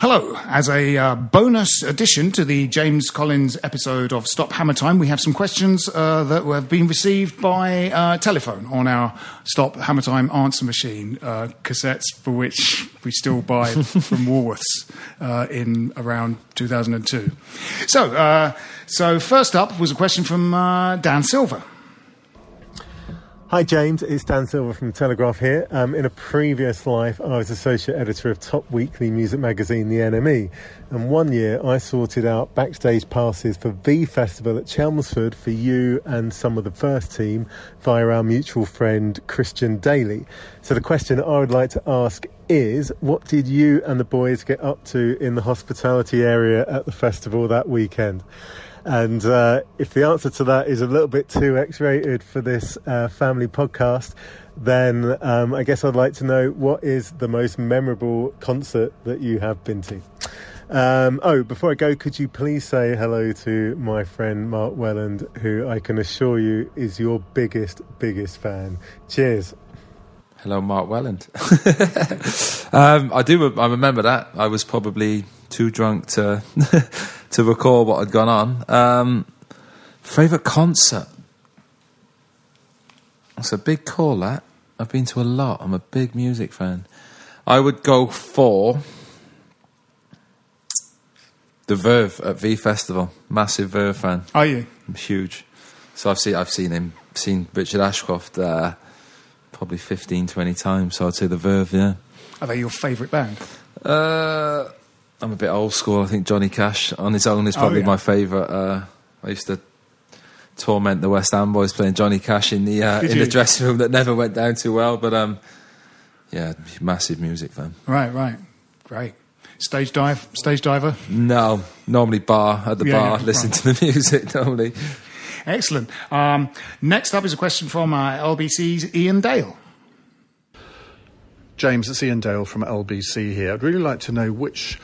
Hello. As a uh, bonus addition to the James Collins episode of Stop Hammer Time, we have some questions uh, that have been received by uh, telephone on our Stop Hammer Time answer machine uh, cassettes, for which we still buy from Woolworths uh, in around 2002. So, uh, so first up was a question from Dan Silver. Hi James, it's Dan Silver from Telegraph here. Um, in a previous life, I was associate editor of top weekly music magazine, The NME, and one year I sorted out backstage passes for V Festival at Chelmsford for you and some of the first team via our mutual friend Christian Dailly. So the question I would like to ask is, what did you and the boys get up to in the hospitality area at the festival that weekend? And uh, if the answer to that is a little bit too X rated for this uh, family podcast, then um, I guess I'd like to know what is the most memorable concert that you have been to. Um, oh, before I go, could you please say hello to my friend Mark Welland, who I can assure you is your biggest, biggest fan. Cheers. Hello, Mark Welland. um, I do. I remember that. I was probably too drunk to to recall what had gone on. Um, favorite concert. That's a big call. That I've been to a lot. I'm a big music fan. I would go for the Verve at V Festival. Massive Verve fan. Are you? I'm huge. So I've seen I've seen him seen Richard Ashcroft uh, probably 15, 20 times. So I'd say the Verve. Yeah. Are they your favourite band? Uh, I'm a bit old school. I think Johnny Cash on his own is Oh, probably yeah. my favourite. Uh, I used to torment the West Ham boys playing Johnny Cash in the uh, in you? the dressing room that never went down too well. But um, yeah, massive music fan. Right, right. Great. Stage dive, stage diver. No, normally bar at the Yeah, bar, yeah, listen right. to the music normally. Excellent. Um, next up is a question from uh, LBC's Iain Dale. James, it's Iain Dale from LBC here. I'd really like to know which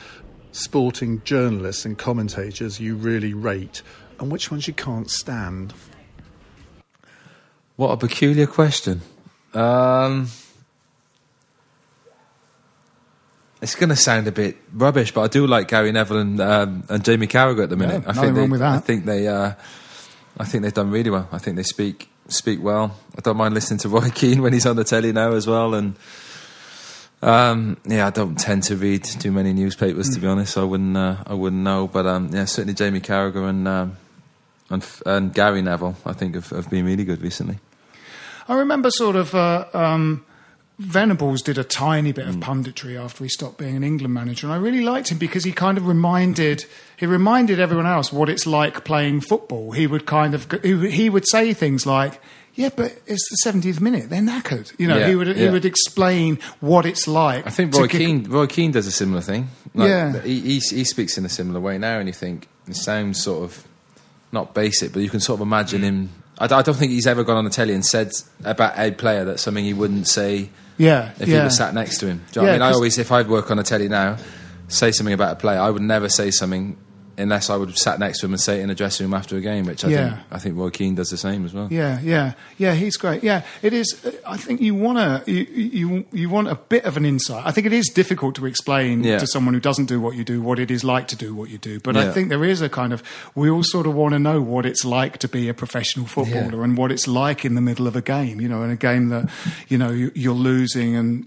sporting journalists and commentators you really rate and which ones you can't stand. What a peculiar question. Um, it's going to sound a bit rubbish, but I do like Gary Neville and, um, and Jamie Carragher at the minute. Yeah, I nothing think they, wrong with that. I think they, uh, I think they've done really well. I think they speak speak well. I don't mind listening to Roy Keane when he's on the telly now as well. And um, yeah, I don't tend to read too many newspapers to be honest. I wouldn't uh, I wouldn't know. But um, yeah, certainly Jamie Carragher and um, and, and Gary Neville, I think have, have been really good recently. I remember sort of uh, um, Venables did a tiny bit of hmm. punditry after he stopped being an England manager, and I really liked him because he kind of reminded he reminded everyone else what it's like playing football. He would kind of he, would say things like. Yeah, but it's the 70th minute. They're knackered. You know, Yeah, he would he would explain what it's like. I think Roy kick- Keane, Roy Keane does a similar thing. Like, Yeah. he, he he speaks in a similar way now, and you think it sounds sort of not basic, but you can sort of imagine hmm. him. I don't think he's ever gone on the telly and said about a player that's something he wouldn't say Yeah, if he yeah. was sat next to him. Do you know Yeah, what I mean? I always, if I'd work on a telly now, say something about a player, I would never say something unless I would have sat next to him and say it in a dressing room after a game, which I Yeah. think I think Roy Keane does the same as well. Yeah, yeah, yeah. He's great. Yeah, it is. uh, I think you want to you, you you want a bit of an insight. I think it is difficult to explain Yeah. to someone who doesn't do what you do what it is like to do what you do. But I think there is a kind of we all sort of want to know what it's like to be a professional footballer and what it's like in the middle of a game. You know, in a game that you know you, you're losing and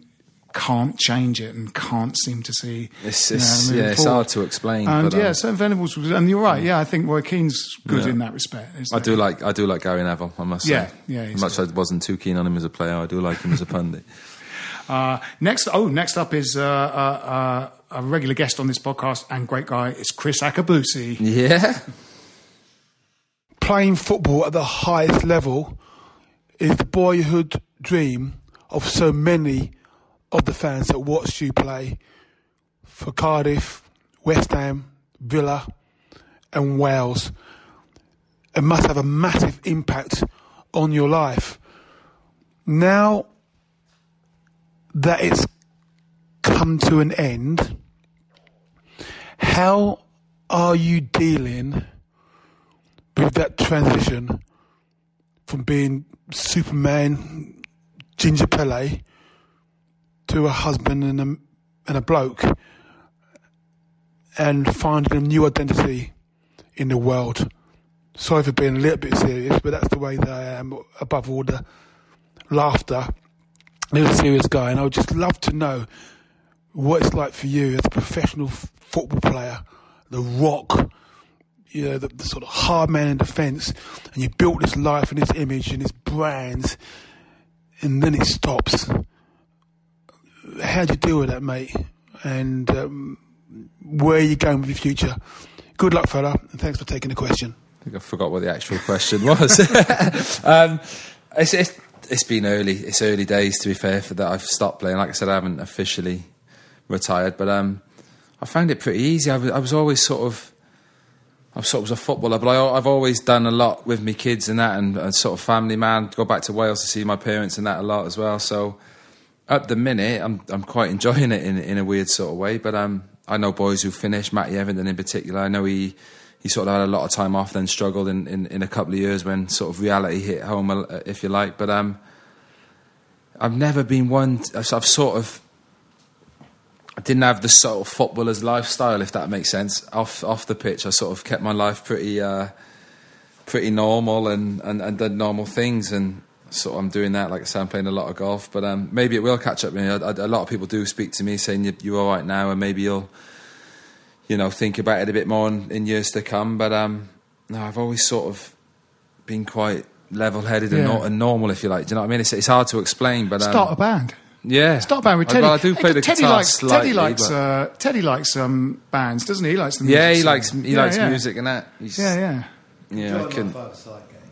can't change it and can't seem to see. It's, you know, it's, yeah, it's hard to explain. And but, yeah, um, so Venables was, and you're right. Yeah, I think Roy Keane's good Yeah. in that respect. isn't I he? do like I do like Gary Neville. I must Yeah, say. yeah, he's As much as I wasn't too keen on him as a player, I do like him as a pundit. Uh, next, oh, next up is uh, uh, uh, a regular guest on this podcast and great guy. It's Kriss Akabusi. Yeah, playing football at the highest level is the boyhood dream of so many of the fans that watched you play for Cardiff, West Ham, Villa, and Wales. It must have a massive impact on your life. Now that it's come to an end, how are you dealing? with that transition from being Superman, Ginger Pele, to a husband and a, and a bloke, and finding a new identity in the world. Sorry for being a little bit serious, but that's the way that I am. Above all the laughter, I'm a serious guy, and I would just love to know what it's like for you as a professional f- football player, the rock you know, the, the sort of hard man in defence, and you built this life and this image and this brand, and then it stops. How do you deal with that, mate? And um, where are you going with your future? Good luck, fella, and thanks for taking the question. I think I forgot what the actual question was. um, it's, it's, it's been early. It's early days, to be fair, for that. I've stopped playing. Like I said, I haven't officially retired, but um, I found it pretty easy. I was, I was always sort of, I sort of was a footballer, but I, I've always done a lot with my kids and that, and, and sort of family man. Go back to Wales to see my parents and that a lot as well. So at the minute, I'm I'm quite enjoying it in in a weird sort of way. But um, I know boys who finished, Matty Etherington in particular. I know he he sort of had a lot of time off, then struggled in, in, in a couple of years when sort of reality hit home, uh, if you like. But um, I've never been one. I've sort of. I didn't have the sort of footballer's lifestyle, if that makes sense. Off off the pitch, I sort of kept my life pretty uh, pretty normal and, and, and did normal things. And sort of I'm doing that. Like I said, I'm playing a lot of golf, but um, maybe it will catch up with me. I, I, a lot of people do speak to me saying you're, you're all right now, and maybe you'll you know think about it a bit more in, in years to come. But um, no, I've always sort of been quite level-headed and, Yeah. and normal, if you like. Do you know what I mean? It's, it's hard to explain, but um, Start a band. yeah, Start a band with I- Teddy. well, I do play the Teddy guitar likes slightly, Teddy likes but- uh, Teddy likes um, bands, doesn't he? He likes the music. yeah, he scene. likes he Yeah, likes yeah. music and that. He's, Yeah, yeah. yeah. I can,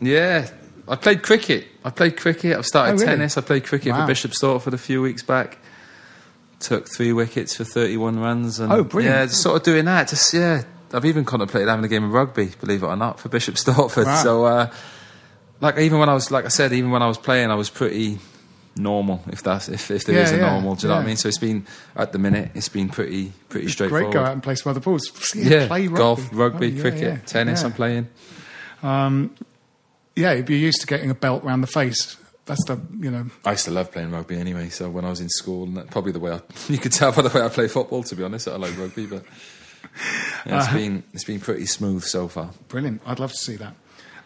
yeah, I played cricket. I played cricket. I've started Oh, really? tennis. I played cricket Wow. for Bishop Stortford a few weeks back. Took three wickets for 31 runs. And Oh, brilliant. Yeah, just sort of doing that. Just yeah, I've even contemplated having a game of rugby, believe it or not, for Bishop Stortford. Wow. So, uh, like even when I was, like I said, even when I was playing, I was pretty normal. If that's if, if there is Yeah, a yeah, normal, do you know what I mean? So it's been at the minute, it's been pretty pretty Great, straightforward. go out and play some other balls. Yeah, golf, rugby, Oh, yeah, cricket, yeah. tennis. Yeah. I'm playing. Yeah, you'd be used to getting a belt round the face. That's the you know. I used to love playing rugby anyway. So when I was in school, and that, probably the way I, you could tell by the way I play football. To be honest, I like rugby, but yeah, it's been it's been pretty smooth so far. Brilliant. I'd love to see that.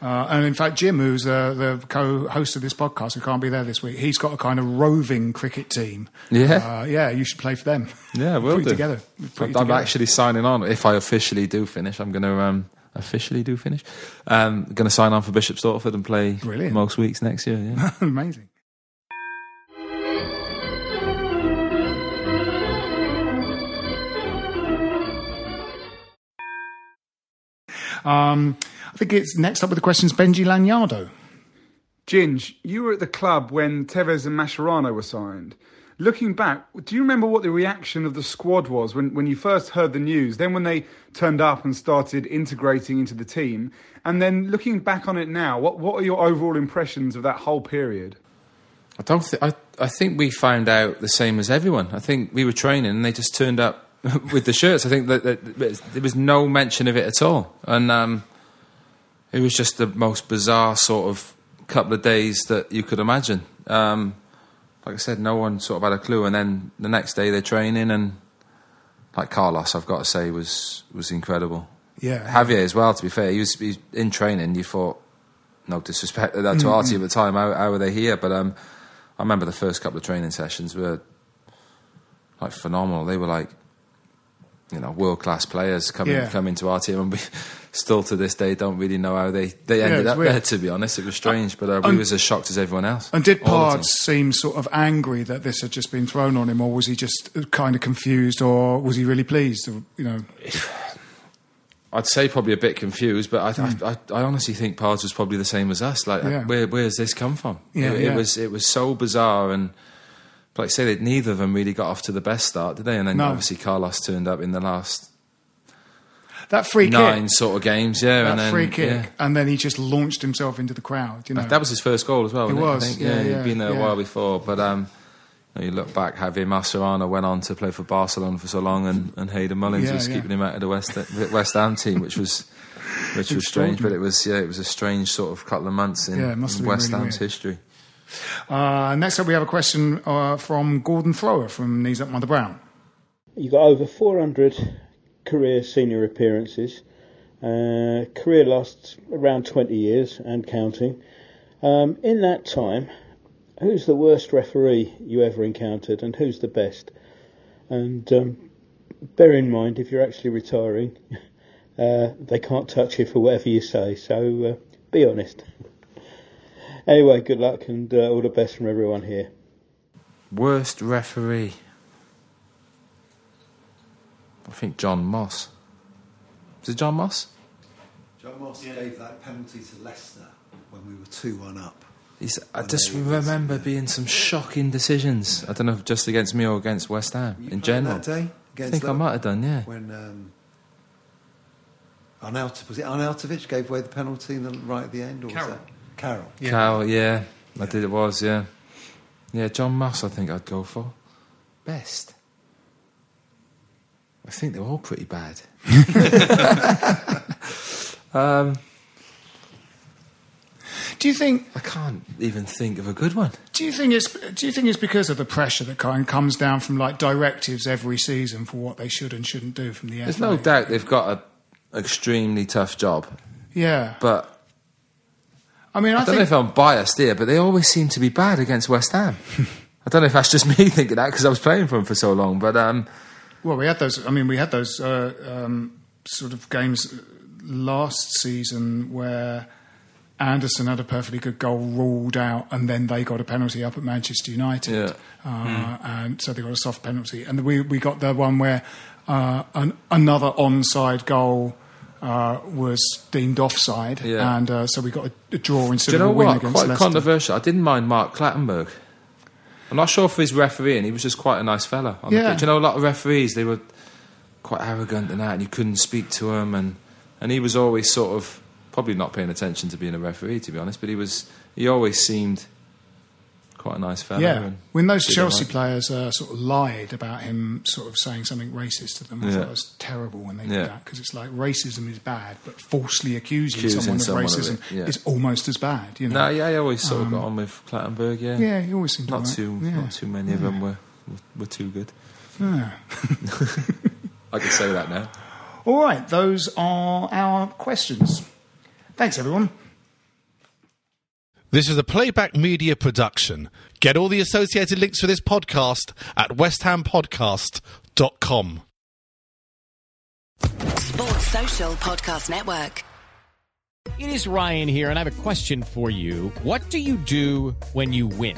Uh, and in fact, Jim, who's uh, the co-host of this podcast, who can't be there this week, he's got a kind of roving cricket team. Yeah. uh, yeah. You should play for them. Yeah, we'll do. together. Put I'm, you I'm together. actually signing on if I officially do finish. I'm going to um, officially do finish. Um, going to sign on for Bishop Stortford and play Brilliant. most weeks next year. Yeah. amazing. Um, I think it's next up with the questions. Benji Lanyado. Ginge, you were at the club when Tevez and Mascherano were signed. Looking back, do you remember what the reaction of the squad was when, when you first heard the news? Then when they turned up and started integrating into the team? And then looking back on it now, what, what are your overall impressions of that whole period? I don't. I I think we found out the same as everyone. I think we were training and they just turned up with the shirts. I think that, that there was no mention of it at all, and um, it was just the most bizarre sort of couple of days that you could imagine. Um, like I said, no one sort of had a clue, and then the next day they're training, and like Carlos, I've got to say, was was incredible. Yeah. Javier as well. To be fair, he was, he was in training. You thought, no disrespect to that to our team at the time. How, how were they here? But um, I remember the first couple of training sessions were like phenomenal. They were like, you know, world class players coming Yeah. coming to our team, and we still to this day don't really know how they they ended up weird. there. To be honest, it was strange, but uh, we and- was as shocked as everyone else. And did all the time. Pards seem sort of angry that this had just been thrown on him, or was he just kind of confused, or was he really pleased? Or, you know, I'd say probably a bit confused, but I, I, I, I honestly think Pards was probably the same as us. Like, Hmm. Yeah. where where's this come from? Yeah, it, yeah. it was it was so bizarre, and like I say, neither of them really got off to the best start, did they? And then No. obviously Carlos turned up in the last that free nine kick, sort of games, yeah. that and then free kick, yeah. and then he just launched himself into the crowd. You know, that was his first goal as well. It wasn't was, I think. yeah, yeah, he'd been there yeah. a while before, but um, you, know, you look back, Javier Mascherano went on to play for Barcelona for so long, and, and Hayden Mullins Yeah, was yeah. keeping him out of the West West Ham team, which was which was strange. But it was yeah, it was a strange sort of couple of months in, Yeah, in West really Ham's weird. history. Uh, next up, we have a question uh, from Gordon Thrower from Knees Up Mother Brown. You got over 400 career senior appearances. Uh, career lasts around 20 years and counting. Um, in that time, who's the worst referee you ever encountered, and who's the best? And um, bear in mind, if you're actually retiring, uh, they can't touch you for whatever you say. So uh, be honest. anyway, good luck and uh, all the best from everyone here. Worst referee. I think John Moss. Is it John Moss? John Moss gave that penalty to Leicester when we were 2 1 up. He's, I When just they- remember being some shocking decisions. I don't know if just against me or against West Ham You in general. That day I against think I might have done, yeah. When um, Arnautovic, was it Arnautovic gave away the penalty in the, right at the end? Or Carroll. Was that Carroll. Cal, yeah, I did. It was, yeah, yeah. John Moss, I think I'd go for best. I think they're all pretty bad. um, Do you think? I can't even think of a good one. Do you think it's? Do you think it's because of the pressure that kind of comes down from like directives every season for what they should and shouldn't do from the end? There's FA? no doubt they've got a extremely tough job, Yeah, but I mean, I, I don't think know if I'm biased here, but they always seem to be bad against West Ham. I don't know if that's just me thinking that because I was playing for them for so long, but um, Well, we had those. I mean, we had those uh, um, sort of games last season where Anderson had a perfectly good goal ruled out, and then they got a penalty up at Manchester United, Yeah. uh, and so they got a soft penalty. And we we got the one where uh, an, another onside goal. Uh, was deemed offside, Yeah. and uh, so we got a, a draw instead of a win what? against Quite Leicester. controversial. I didn't mind Mark Clattenburg. I'm not sure for his refereeing. He was just quite a nice fella. Yeah. You know, a lot of referees they were quite arrogant and that, and you couldn't speak to him, and and he was always sort of probably not paying attention to being a referee, to be honest. But he was. He always seemed quite a nice fella. Yeah, when those Chelsea players uh, sort of lied about him, sort of saying something racist to them, I Yeah. thought it was terrible when they Yeah. did that because it's like racism is bad, but falsely accusing, Accusing someone of someone of racism it, yeah. is almost as bad. You know? No, yeah, I always sort of got on with Clattenburg. Yeah, Um, Yeah, he always seemed not alright. too, not too many of them were were, were too good. Yeah. I can say that now. All right, those are our questions. Thanks, everyone. This is a playback media production. Get all the associated links for this podcast at westhampodcast.com. Sports Social Podcast Network. It is Ryan here, and I have a question for you. What do you do when you win?